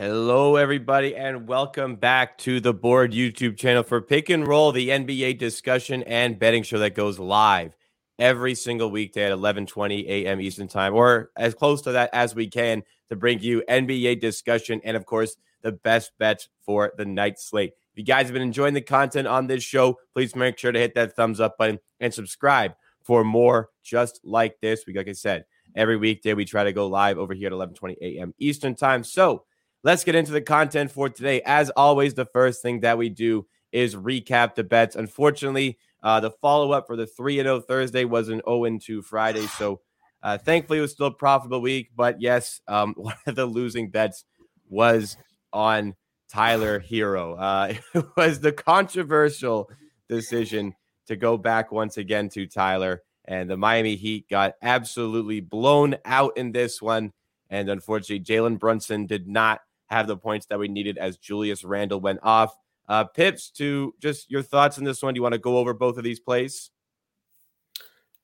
Hello, everybody, and welcome back to the Board YouTube channel for Pick and Roll, the NBA discussion and betting show that goes live every single weekday at 11:20 a.m. Eastern Time, or as close to that as we can, to bring you NBA discussion and, of course, the best bets for the night slate. If you guys have been enjoying the content on this show, please make sure to hit that thumbs up button and subscribe for more just like this. We, like I said, every weekday we try to go live over here at 11:20 a.m. Eastern Time. So let's get into the content for today. As always, the first thing that we do is recap the bets. Unfortunately, uh, the follow up for the 3 0 Thursday was an 0 2 Friday. So uh, thankfully, it was still a profitable week. But yes, um, one of the losing bets was on Tyler Herro. Uh, it was the controversial decision to go back once again to Tyler. And the Miami Heat got absolutely blown out in this one. And unfortunately, Jalen Brunson did not have the points that we needed as Julius Randle went off. Uh, Pips, to just your thoughts on this one. Do you want to go over both of these plays?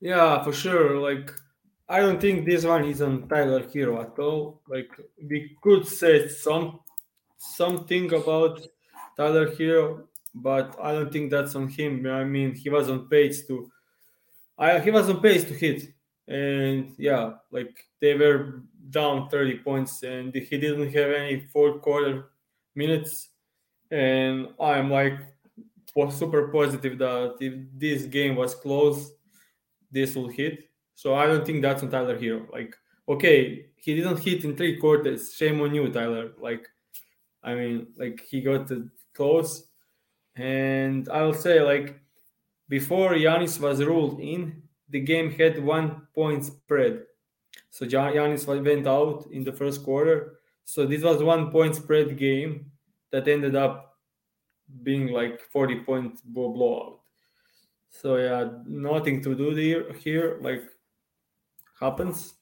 Yeah, for sure. Like, I don't think this one is on Tyler Herro at all. Like, we could say some something about Tyler Herro, but I don't think that's on him. I mean, he was on pace to, I he was on pace to hit, and yeah, like they were down 30 points and he didn't have any fourth quarter minutes. And I'm like was super positive that if this game was close, this will hit. So I don't think that's on Tyler Herro. Like, okay, he didn't hit in three quarters. Shame on you, Tyler. Like, I mean, like he got close. And I'll say, like, before Giannis was ruled in, the game had one point spread. So Giannis went out in the first quarter. So this was one point spread game that ended up being like 40 point blowout. So yeah, nothing to do here, here like happens.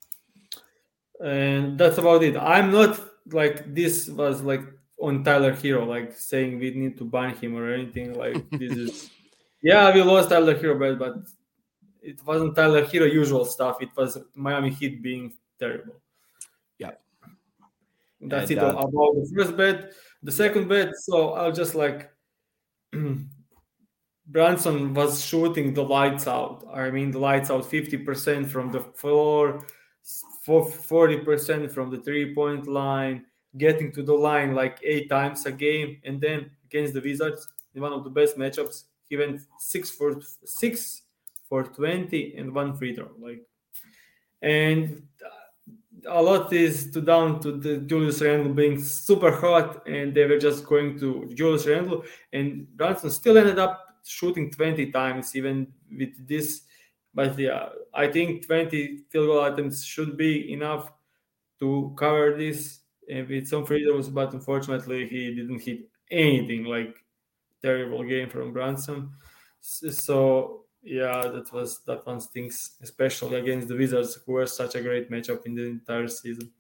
And that's about it. I'm not like this was like on Tyler Herro, like saying we need to ban him or anything. Like this is yeah, we lost Tyler Herro, but, but it wasn't Tyler Herro usual stuff. It was Miami Heat being terrible. Yeah. That's and, it uh, about the first bet. The second bet, so I'll just like Brunson was shooting the lights out. I mean, the lights out 50% from the floor, 40% from the three point line, getting to the line like eight times a game. And then against the Wizards, in one of the best matchups, he went six for six for 20 and one free throw. Like, and a lot is to down to the Julius Randle being super hot, and they were just going to Julius Randle, and Brunson still ended up shooting 20 times, even with this. But yeah, I think 20 field goal attempts should be enough to cover this eh, with some free throws. But unfortunately, he didn't hit anything. Like terrible game from Brunson. So yeah, that was that one stinks, especially against the Wizards, who were such a great matchup in the entire season.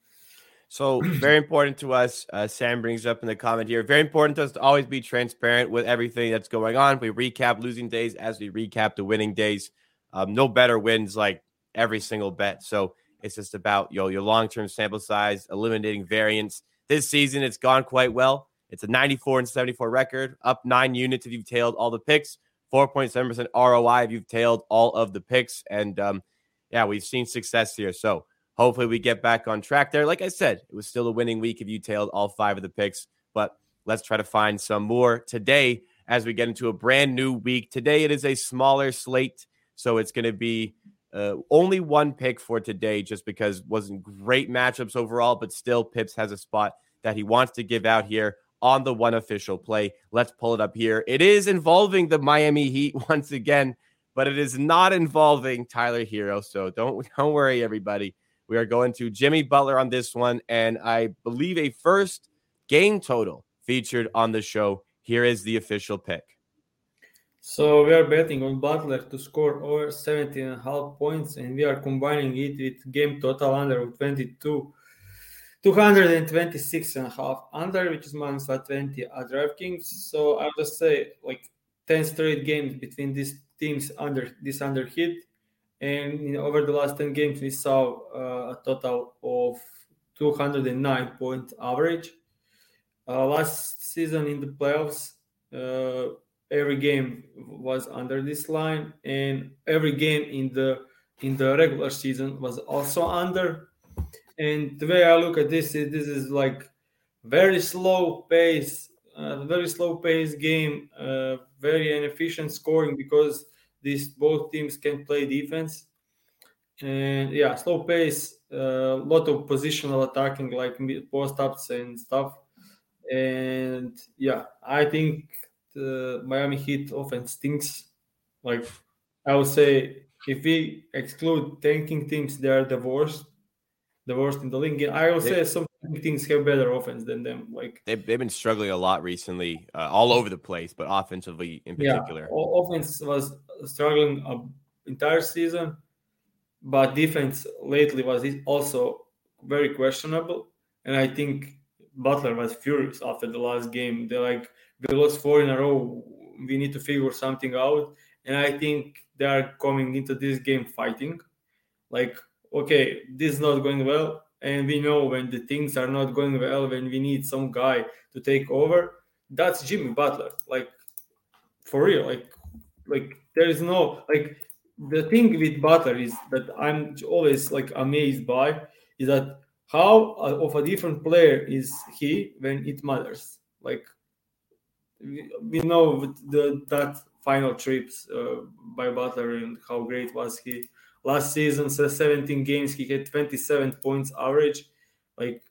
So very important to us. Uh, Sam brings up in the comment here. Very important to us to always be transparent with everything that's going on. We recap losing days as we recap the winning days. Um, no better wins like every single bet. So it's just about you know, your long term sample size, eliminating variance. This season, it's gone quite well. It's a 94 and 74 record, up nine units if you've tailed all the picks. 4.7% ROI if you've tailed all of the picks. And um, yeah, we've seen success here. So hopefully we get back on track there. Like I said, it was still a winning week if you tailed all five of the picks. But let's try to find some more today as we get into a brand new week. Today it is a smaller slate. So it's going to be uh, only one pick for today just because wasn't great matchups overall, but still Pips has a spot that he wants to give out here on the one official play. Let's pull it up here. It is involving the Miami Heat once again. but it is not involving Tyler Herro. So don't don't worry, everybody. We are going to Jimmy Butler on this one, and I believe a first game total featured on the show. Here is the official pick. So we are betting on Butler to score over 17 and a half points, and we are combining it with game total under 22, 226 and a half under, which is minus 20 at DraftKings. So I'll just say like 10 straight games between these teams under this under hit, and you know, over the last 10 games we saw uh, a total of 209 point average. Uh, last season in the playoffs. Uh, every game was under this line and every game in the in the regular season was also under and the way i look at this is this is like very slow pace uh, very slow pace game uh, very inefficient scoring because these both teams can play defense. And yeah slow pace a uh, lot of positional attacking like post ups and stuff. And yeah i think the Miami Heat offense stinks. Like I would say, if we exclude tanking teams, they are the worst, the worst in the league. I would say some teams have better offense than them. Like they've, they've been struggling a lot recently, uh, all over the place, but offensively in particular. Yeah, offense was struggling a entire season, but defense lately was also very questionable. And I think Butler was furious after the last game. They're like we lost four in a row. We need to figure something out. And I think they are coming into this game fighting. Like, okay, this is not going well. And we know when the things are not going well, when we need some guy to take over, that's Jimmy Butler. Like, for real. Like, like there is no like the thing with Butler is that I'm always like amazed by is that how of a different player is he when it matters. Like we, know the that final trips uh, by Butler and how great was he last season. So 17 games, he had 27 points average. Like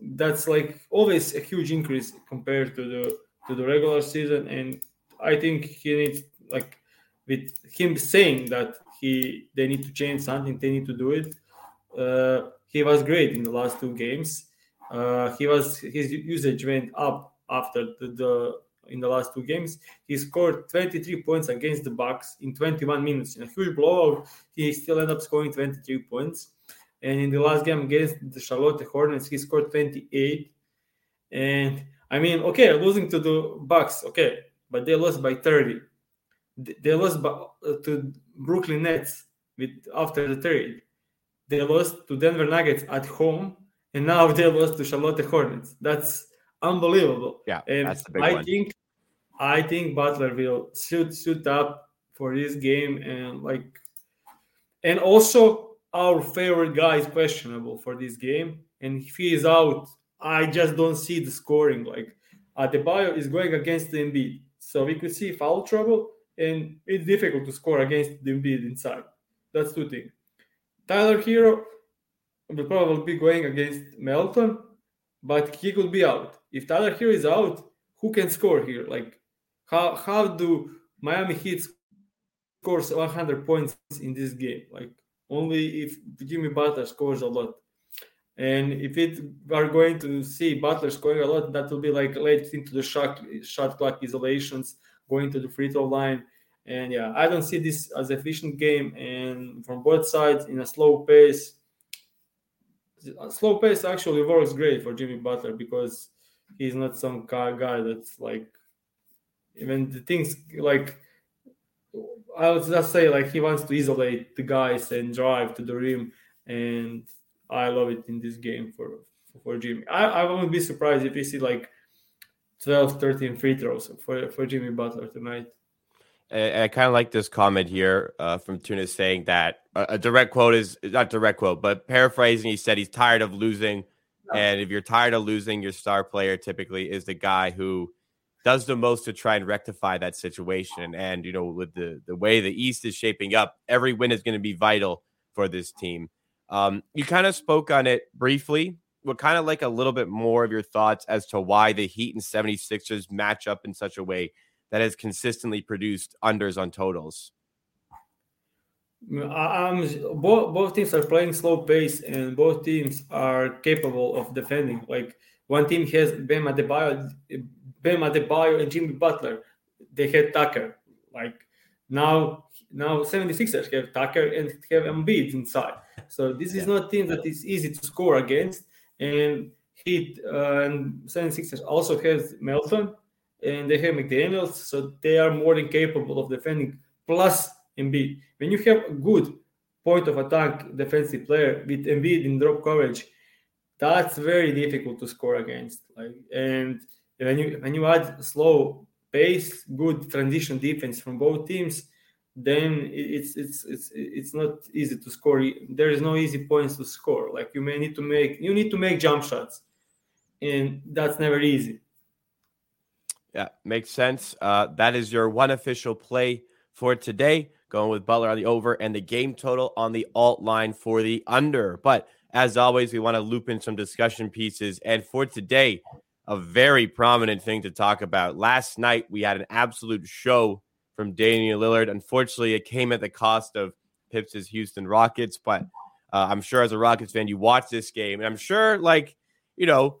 that's like always a huge increase compared to the to the regular season. And I think he needs like with him saying that he they need to change something, they need to do it. Uh, he was great in the last two games. Uh, he was his usage went up after the, the in the last two games. He scored 23 points against the Bucks in 21 minutes. In a huge blowout, he still ended up scoring 23 points. And in the last game against the Charlotte Hornets, he scored 28. And I mean, okay, losing to the Bucks, okay, but they lost by 30. They lost uh, to Brooklyn Nets with after the trade. They lost to Denver Nuggets at home, and now they lost to Charlotte Hornets. That's unbelievable. Yeah, and that's the big I one. think I think Butler will suit suit up for this game and like and also our favorite guy is questionable for this game. And if he is out, I just don't see the scoring. Like Adebayo is going against the Embiid. So we could see foul trouble and it's difficult to score against the Embiid inside. That's two things. Tyler Herro will probably be going against Melton, but he could be out if Tyler Herro is out, who can score here? Like, how how do Miami Heat scores 100 points in this game? Like, only if Jimmy Butler scores a lot. And if it are going to see Butler scoring a lot, that will be like late into the shot shot clock isolations, going to the free throw line. And yeah, I don't see this as efficient game. And from both sides in a slow pace, slow pace actually works great for Jimmy Butler because he's not some guy that's like even the things like I would just say like he wants to isolate the guys and drive to the rim, and I love it in this game for for Jimmy. I, I won't be surprised if we see like 12, 13 free throws for, for Jimmy Butler tonight. I, I kind of like this comment here uh, from Tunis saying that a, a direct quote is not direct quote, but paraphrasing, he said he's tired of losing and if you're tired of losing, your star player typically is the guy who does the most to try and rectify that situation. And you know, with the the way the East is shaping up, every win is going to be vital for this team. Um, you kind of spoke on it briefly. What kind of like a little bit more of your thoughts as to why the Heat and 76ers match up in such a way that has consistently produced unders on totals? I'm both both teams are playing slow pace, and both teams are capable of defending. Like one team has Bam Adebayo, Bam Adebayo and Jimmy Butler. They had Tucker. Like now, now 76ers have Tucker and have Embiid inside. So this is not a team that is easy to score against. And Heat uh, and 76ers also has Melton Eh, and they have McDaniels, so they are more than capable of defending. Plus Embiid. When you have a good point of attack defensive player with Embiid in drop coverage, that's very difficult to score against. Like and when you when you add slow pace, good transition defense from both teams, then it's it's it's it's not easy to score. There is no easy points to score. Like you may need to make you need to make jump shots, and that's never easy. Yeah, makes sense. Uh, that is your one official play for today. Going with Butler on the over and the game total on the alt line for the under. But as always, we want to loop in some discussion pieces. And for today, a very prominent thing to talk about. Last night, we had an absolute show from Damian Lillard. Unfortunately, it came at the cost of Pips' Houston Rockets. But uh, I'm sure as a Rockets fan, you watch this game, and I'm sure, like, you know,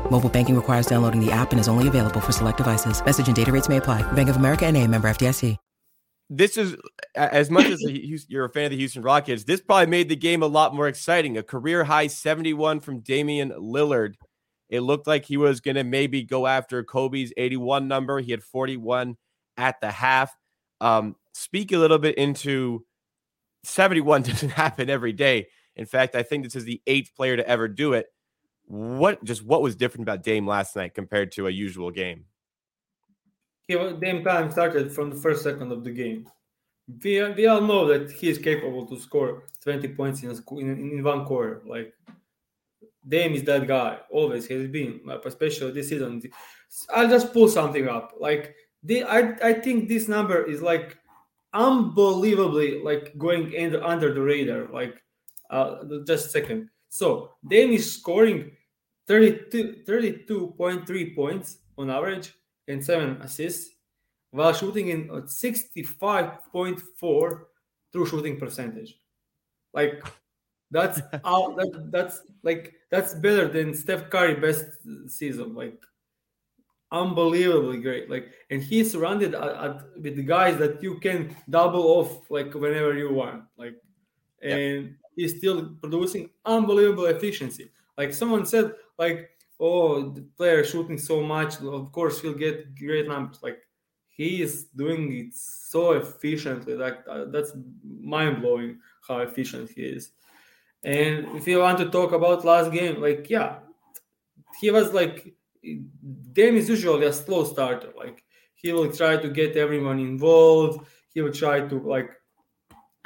Mobile banking requires downloading the app and is only available for select devices. Message and data rates may apply. Bank of America and a member FDIC. This is as much as you're a fan of the Houston Rockets. This probably made the game a lot more exciting. A career high 71 from Damian Lillard. It looked like he was going to maybe go after Kobe's 81 number. He had 41 at the half. Um, speak a little bit into 71 doesn't happen every day. In fact, I think this is the eighth player to ever do it. What just what was different about Dame last night compared to a usual game? He, Dame time started from the first second of the game. We, we all know that he is capable to score 20 points in, a, in, in one quarter. Like Dame is that guy, always has been, especially this season. I'll just pull something up. Like the, I, I think this number is like unbelievably like going in, under the radar. Like uh, just a second. So Dame is scoring 32, 32.3 points on average and seven assists while shooting in 65.4 true shooting percentage. Like that's out that, that's like that's better than Steph Curry best season. Like unbelievably great. Like and he's surrounded at, at, with the guys that you can double off like whenever you want. Like and he's still producing unbelievable efficiency. Like someone said, like, oh, the player shooting so much, of course he'll get great numbers. Like he is doing it so efficiently. Like uh, that's mind blowing how efficient he is. And if you want to talk about last game, like yeah, he was like Dame is usually a slow starter. Like he will try to get everyone involved. He will try to like,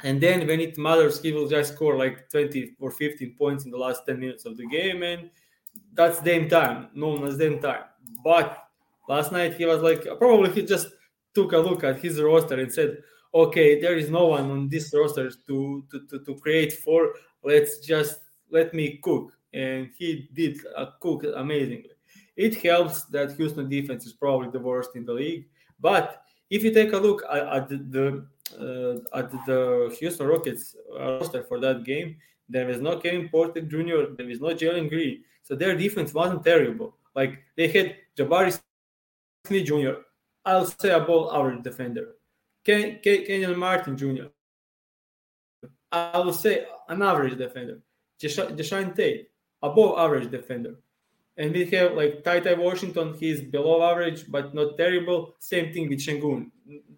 and then when it matters, he will just score like 20 or 15 points in the last 10 minutes of the game, and that's Dame time, known as Dame time. But last night he was like, probably he just took a look at his roster and said, okay, there is no one on this roster to to, to, to create for. Let's just let me cook, and he did cook amazingly. It helps that Houston defense is probably the worst in the league. But if you take a look at, at the uh, Uh, at the Houston Rockets roster for that game, there is no Kevin Porter Jr., there is no Jalen Green. So their defense wasn't terrible. Like they had Jabari Smith Jr., I'll say above average defender. Ken, Ken, Kenyon Martin Jr., I will say an average defender. Jae'Sean Tate, above average defender. And we have like Ty Ty Washington, he's below average but not terrible. Same thing with Sengun,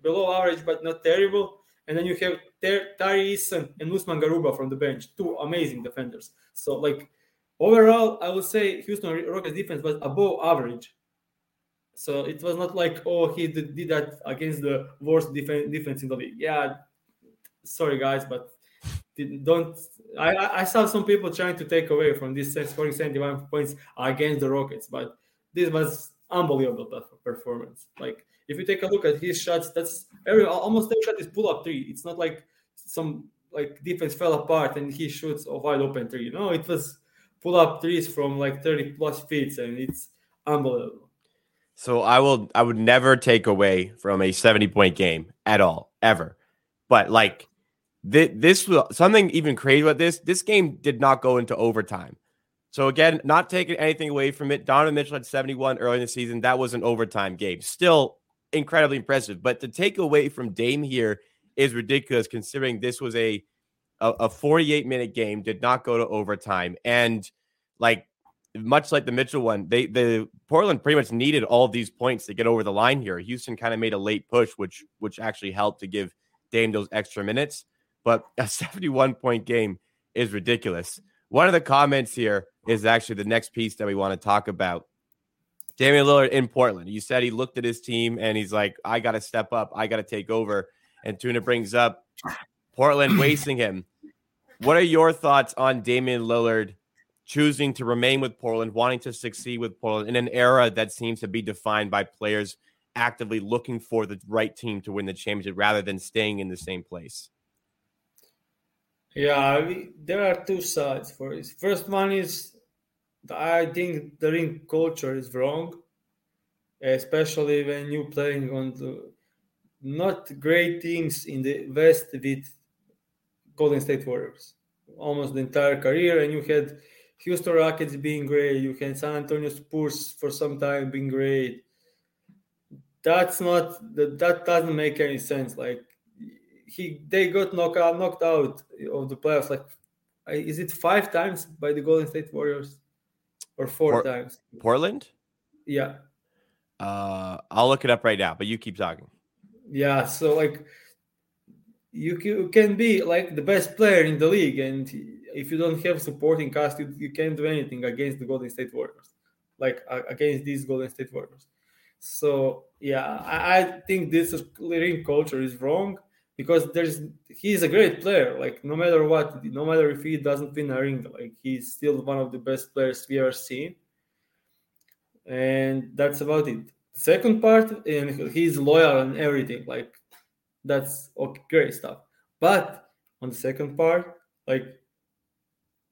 below average but not terrible. And then you have Ter- Tari Eason and Usman Garuba from the bench, two amazing defenders. So like overall, I would say Houston Rockets defense was above average. So it was not like oh he did, did that against the worst defense defense in the league. Yeah, sorry guys, but don't. I I saw some people trying to take away from this scoring 71 points against the Rockets, but this was unbelievable performance. Like if you take a look at his shots, that's every almost every shot is pull up three. It's not like some like defense fell apart and he shoots a wide open three. No, it was pull up threes from like 30 plus feet and it's unbelievable. So I will I would never take away from a 70 point game at all, ever. But like this was something even crazy about this. This game did not go into overtime. So again, not taking anything away from it. Donovan Mitchell had 71 early in the season. That was an overtime game. Still incredibly impressive. But to take away from Dame here is ridiculous considering this was a a, a 48 minute game, did not go to overtime. And like much like the Mitchell one, they the Portland pretty much needed all these points to get over the line here. Houston kind of made a late push, which which actually helped to give Dame those extra minutes. But a 71 point game is ridiculous. One of the comments here is actually the next piece that we want to talk about. Damian Lillard in Portland. You said he looked at his team and he's like, I got to step up. I got to take over. And Tuna brings up Portland wasting him. What are your thoughts on Damian Lillard choosing to remain with Portland, wanting to succeed with Portland in an era that seems to be defined by players actively looking for the right team to win the championship rather than staying in the same place? Yeah, we, there are two sides for this. First one is I think the ring culture is wrong, especially when you playing on the not great teams in the West with Golden State Warriors almost the entire career, and you had Houston Rockets being great, you had San Antonio Spurs for some time being great. That's not that that doesn't make any sense. Like he they got knocked out knocked out of the playoffs like is it five times by the Golden State Warriors or four Port- times? Portland? Yeah. Uh I'll look it up right now, but you keep talking. Yeah, so like you can be like the best player in the league, and if you don't have supporting cast, you, you can't do anything against the Golden State Warriors, like uh, against these Golden State Warriors. So yeah, I, I think this ring culture is wrong because there's he's a great player. Like no matter what, no matter if he doesn't win a ring, like he's still one of the best players we ever seen. And that's about it. Second part, and he's loyal and everything. Like that's okay, great stuff. But on the second part, like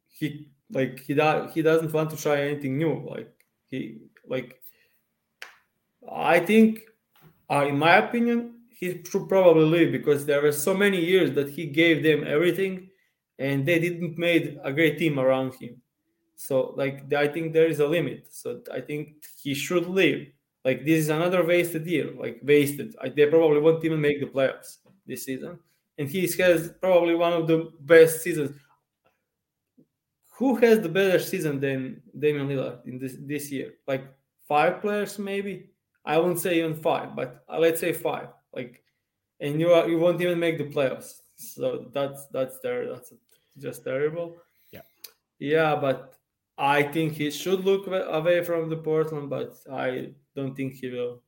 he like he do, he doesn't want to try anything new. Like he like I think, uh, in my opinion, he should probably leave because there were so many years that he gave them everything, and they didn't made a great team around him. So like I think there is a limit. So I think he should leave. Like this is another wasted year, like wasted. They probably won't even make the playoffs this season, and he has probably one of the best seasons. Who has the better season than Damian Lillard in this this year? Like five players, maybe. I won't say even five, but uh, let's say five. Like, and you are, you won't even make the playoffs. So that's that's there. That's just terrible. Yeah, yeah, but I think he should look away from the Portland, but I don't think he will.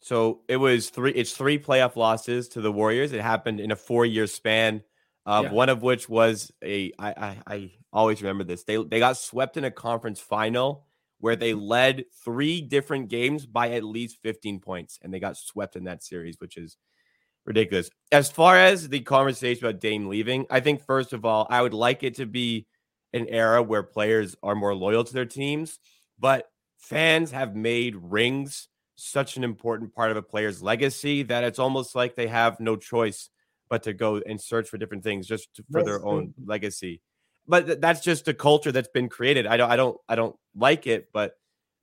So it was three. It's three playoff losses to the Warriors. It happened in a four-year span. Uh, yeah. One of which was a. I, I I always remember this. They they got swept in a conference final where they led three different games by at least 15 points, and they got swept in that series, which is ridiculous. As far as the conversation about Dame leaving, I think first of all, I would like it to be an era where players are more loyal to their teams, but fans have made rings such an important part of a player's legacy that it's almost like they have no choice but to go and search for different things just for their own legacy. But th- that's just a culture that's been created. I don't, I don't, I don't like it, but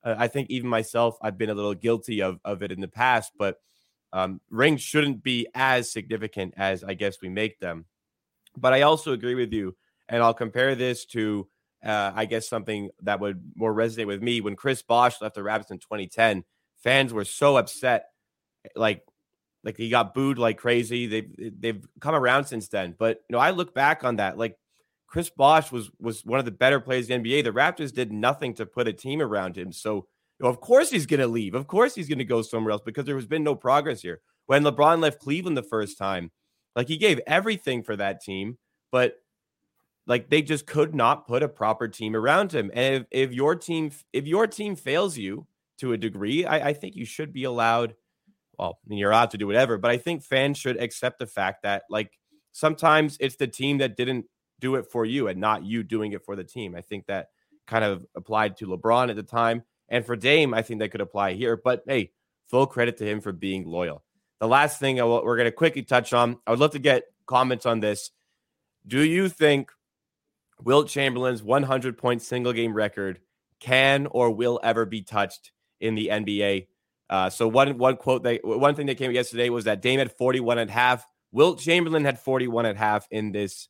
uh, I think even myself, I've been a little guilty of of it in the past. But um, rings shouldn't be as significant as I guess we make them. But I also agree with you, and I'll compare this to uh, I guess something that would more resonate with me when Chris Bosh left the Raptors in 2010. Fans were so upset, like like he got booed like crazy. They've they've come around since then. But you know, I look back on that like Chris Bosh was was one of the better players in the NBA. The Raptors did nothing to put a team around him. So you know, of course he's going to leave. Of course he's going to go somewhere else because there has been no progress here. When LeBron left Cleveland the first time, like he gave everything for that team but like they just could not put a proper team around him. And if, if your team if your team fails you to a degree, I, I think you should be allowed. Well, I mean, you're allowed to do whatever, but I think fans should accept the fact that like sometimes it's the team that didn't do it for you and not you doing it for the team. I think that kind of applied to LeBron at the time. And for Dame, I think that could apply here. But hey, full credit to him for being loyal. The last thing we're going to quickly touch on, I would love to get comments on this. Do you think Wilt Chamberlain's 100 point single game record can or will ever be touched in the NBA? Uh, so one one quote that one thing that came yesterday was that Dame had 41 and a half. Wilt Chamberlain had 41 and a half in this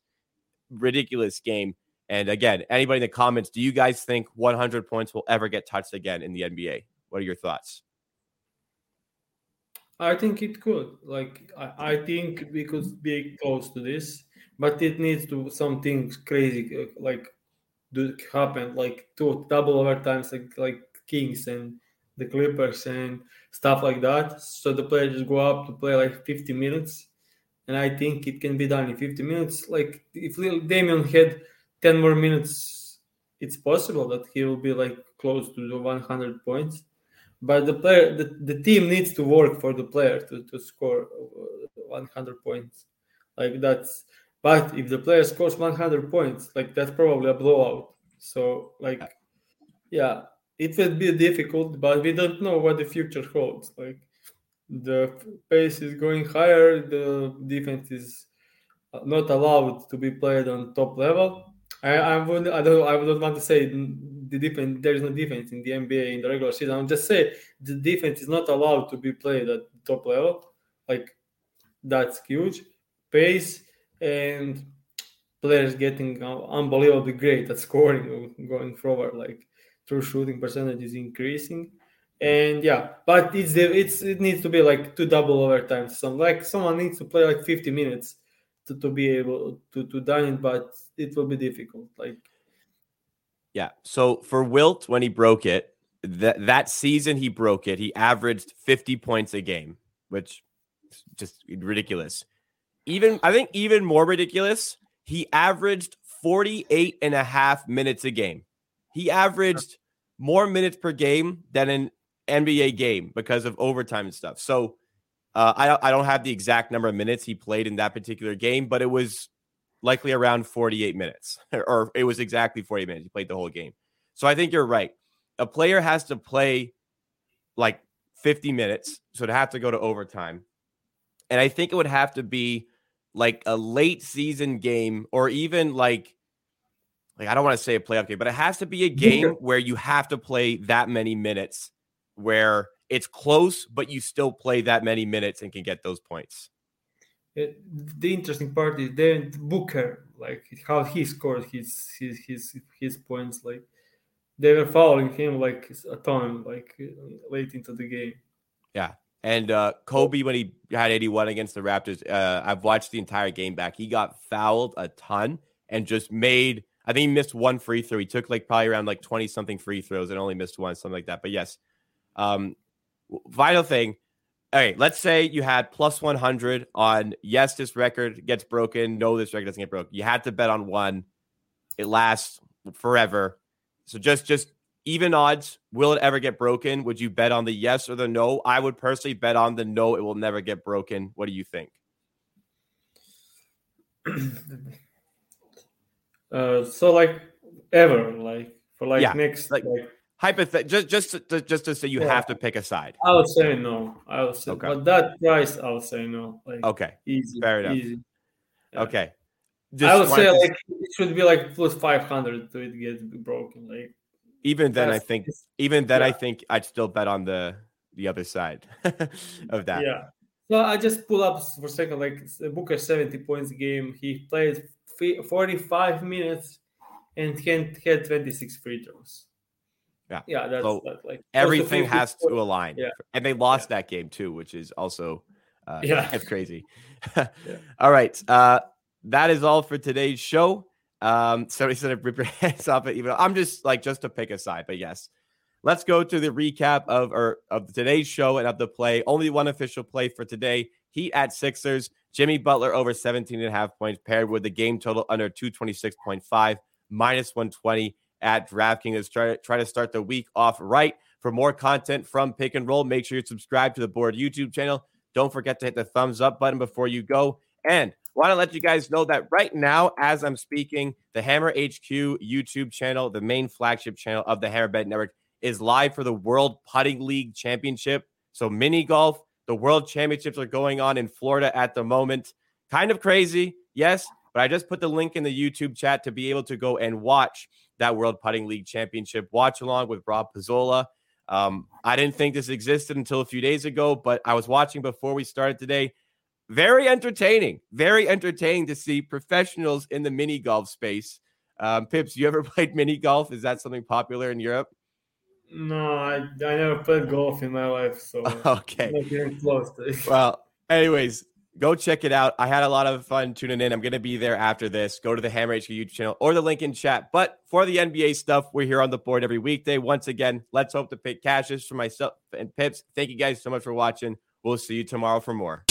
ridiculous game. And again, anybody in the comments, do you guys think 100 points will ever get touched again in the NBA? What are your thoughts? I think it could. Like I, I think we could be close to this, but it needs to something crazy uh, like do happen, like two double overtimes, like like Kings and the Clippers and stuff like that. So the players just go up to play like 50 minutes, and I think it can be done in 50 minutes. Like if Damian had 10 more minutes, it's possible that he will be like close to the 100 points. But the player the, the team needs to work for the player to, to score uh, 100 points. Like that's but if the player scores 100 points like that's probably a blowout. So like yeah it will be difficult but we don't know what the future holds. Like the pace is going higher the defense is uh, not allowed to be played on top level I, I would I don't I would not want to say the defense there is no defense in the NBA in the regular season. I'm just say the defense is not allowed to be played at top level. Like that's huge. Pace and players getting unbelievably great at scoring going forward. Like true shooting percentage is increasing. And yeah, but it's the it's it needs to be like two double overtime. Some like someone needs to play like 50 minutes to, to be able to to dine it, but it will be difficult. Like yeah. So for Wilt, when he broke it, that that season he broke it, he averaged 50 points a game, which is just ridiculous. Even I think even more ridiculous, he averaged 48 and a half minutes a game. He averaged more minutes per game than an NBA game because of overtime and stuff. So uh, I, I don't have the exact number of minutes he played in that particular game, but it was likely around 48 minutes, or it was exactly 48 minutes. He played the whole game. So I think you're right. A player has to play like 50 minutes. So to have to go to overtime. And I think it would have to be like a late season game or even like like I don't want to say a playoff game, but it has to be a game where you have to play that many minutes where it's close, but you still play that many minutes and can get those points it, the interesting part is then Booker, like how he scored his his his his points. Like they were fouling him like a ton, like late into the game. Yeah, and uh, Kobe when he had 81 against the Raptors, uh, I've watched the entire game back. He got fouled a ton and just made. I think he missed one free throw. He took like probably around like 20 something free throws and only missed one, something like that. But yes, um, vital thing okay, let's say you had plus 100 on yes, this record gets broken. No, this record doesn't get broken. You had to bet on one. It lasts forever. So just just even odds. Will it ever get broken? Would you bet on the yes or the no? I would personally bet on the no. It will never get broken. What do you think? uh, so like ever, like for like yeah, next like, like hypothetical just just to, just to say you yeah. have to pick a side i would say no i would say okay. but that price i would say no like okay easy fair enough easy. Yeah. okay just i would say to... like it should be like plus 500 to it get broken like even then i think even then yeah. i think i'd still bet on the the other side of that yeah so i just pull up for a second like booker 70 points game he played 45 minutes and had 26 free throws yeah. Yeah. That's, so that's like everything has to align. Yeah. And they lost yeah. that game too, which is also uh, yeah, it's crazy. yeah. All right. Uh, that is all for today's show. Um, somebody said rip your hands off it, even I'm just like just to pick a side, but yes. Let's go to the recap of or of today's show and of the play. Only one official play for today. Heat at Sixers. Jimmy Butler over 17 and a half points paired with the game total under 226.5 minus 120 at DraftKings. Let's try, try to start the week off right. For more content from Pick and Roll, make sure you subscribe to the board YouTube channel. Don't forget to hit the thumbs up button before you go. And want to let you guys know that right now, as I'm speaking, the Hammer HQ YouTube channel, the main flagship channel of the Hammerbet Network, is live for the World Putting League Championship. So, mini golf, the World Championships are going on in Florida at the moment. Kind of crazy, yes, but I just put the link in the YouTube chat to be able to go and watch that World Putting League Championship. Watch along with Rob Pizzola. Um, I didn't think this existed until a few days ago, but I was watching before we started today. Very entertaining, very entertaining to see professionals in the mini golf space. Um, Pips, you ever played mini golf? Is that something popular in Europe? No, I, I never played golf in my life, so okay. close to it. Well, anyways, go check it out. I had a lot of fun tuning in. I'm going to be there after this. Go to the Hammer HQ YouTube channel or the link in chat. But for the NBA stuff, we're here on the board every weekday. Once again, let's hope to pick cashes for myself and Pips. Thank you guys so much for watching. We'll see you tomorrow for more.